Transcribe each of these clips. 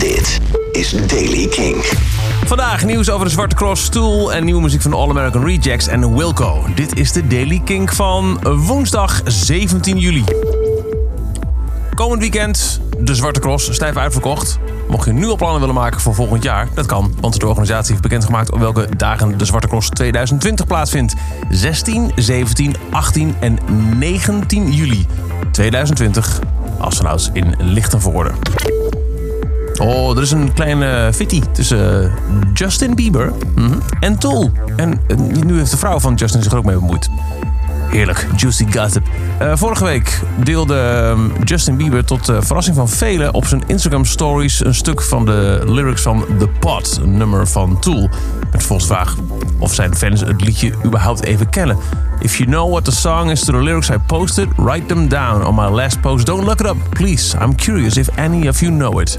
Dit is Daily King. Vandaag nieuws over de Zwarte Cross Stool en nieuwe muziek van All American Rejects en Wilco. Dit is de Daily King van woensdag 17 juli. Komend weekend de Zwarte Cross, stijf uitverkocht. Mocht je nu al plannen willen maken voor volgend jaar, dat kan. Want de organisatie heeft bekendgemaakt op welke dagen de Zwarte Cross 2020 plaatsvindt. 16, 17, 18 en 19 juli 2020. Assenouts in Lichtenvoorde. Oh, er is een kleine fitty tussen eh, Justin Bieber mhm, en Tool. En eh, nu heeft de vrouw van Justin zich er ook mee bemoeid. Heerlijk, juicy gossip. Eh, vorige week deelde ehm, Justin Bieber tot uh, verrassing van velen op zijn Instagram stories een stuk van de lyrics van The Pot, een nummer van Tool. Met volgens vraag of zijn fans het liedje überhaupt even kennen. If you know what the song is to the lyrics I posted, write them down on my last post. Don't look it up, please. I'm curious if any of you know it.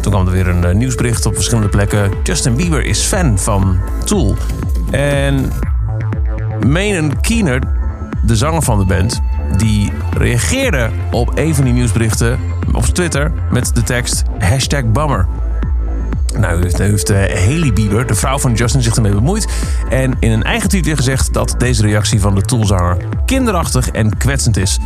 Toen kwam er weer een uh, nieuwsbericht op verschillende plekken. Justin Bieber is fan van Tool. En Manen Keener, de zanger van de band, die reageerde op een van die nieuwsberichten op Twitter met de tekst hashtag bummer. Nou, heeft, heeft uh, Haley Bieber, de vrouw van Justin, zich ermee bemoeid. En in een eigen tweet weer gezegd dat deze reactie van de Toolzanger kinderachtig en kwetsend is.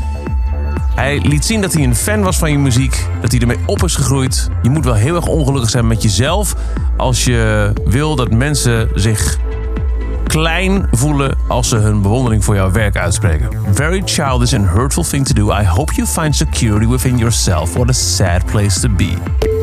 Hij liet zien dat hij een fan was van je muziek, dat hij ermee op is gegroeid. Je moet wel heel erg ongelukkig zijn met jezelf als je wil dat mensen zich klein voelen als ze hun bewondering voor jouw werk uitspreken. Very childish and hurtful thing to do. I hope you find security within yourself. What a sad place to be.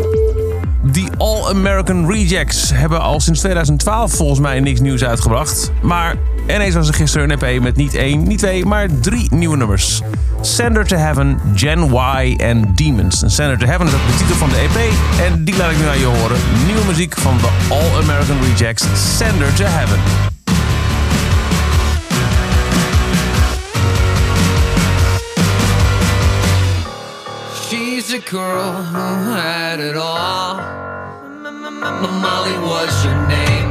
Die All American Rejects hebben al sinds 2012 volgens mij niks nieuws uitgebracht. Maar ineens was er gisteren een EP met niet één, niet twee, maar drie nieuwe nummers. Sender to Heaven, Gen Y en Demons. En Sender to Heaven is ook de titel van de EP en die laat ik nu aan je horen. Nieuwe muziek van de All American Rejects, Sender to Heaven. Girl who had it all. Molly was your name.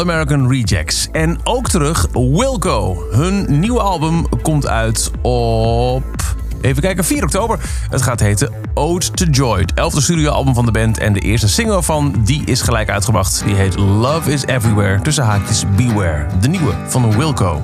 American Rejects. En ook terug Wilco. Hun nieuwe album komt uit op... Even kijken, 4 oktober. Het gaat heten Ode to Joy. Het elfde studioalbum van de band. En de eerste single van die is gelijk uitgebracht. Die heet Love is Everywhere. Tussen haakjes Beware. De nieuwe van Wilco.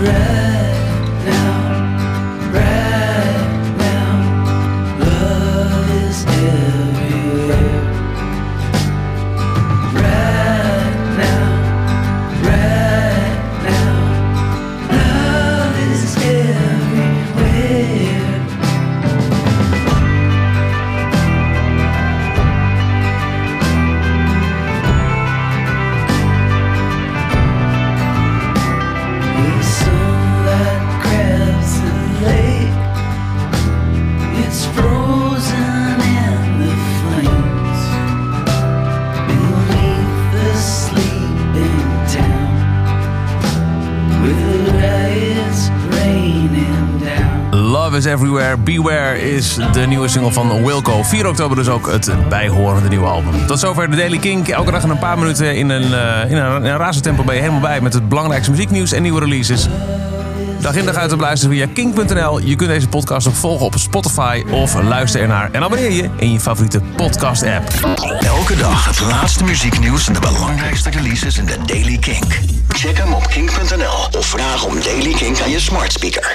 forever. Is everywhere. Beware is de nieuwe single van Wilco. 4 oktober dus ook het bijhorende nieuwe album. Tot zover de Daily Kink. Elke dag in een paar minuten in een, uh, in een, in een razend tempo ben je helemaal bij met het belangrijkste muzieknieuws en nieuwe releases. Dag in dag uit te luisteren via kink.nl. Je kunt deze podcast ook volgen op Spotify of luister ernaar en abonneer je in je favoriete podcast app. Elke dag het laatste muzieknieuws en de belangrijkste releases in de Daily Kink. Check hem op kink.nl of vraag om Daily Kink aan je smart speaker.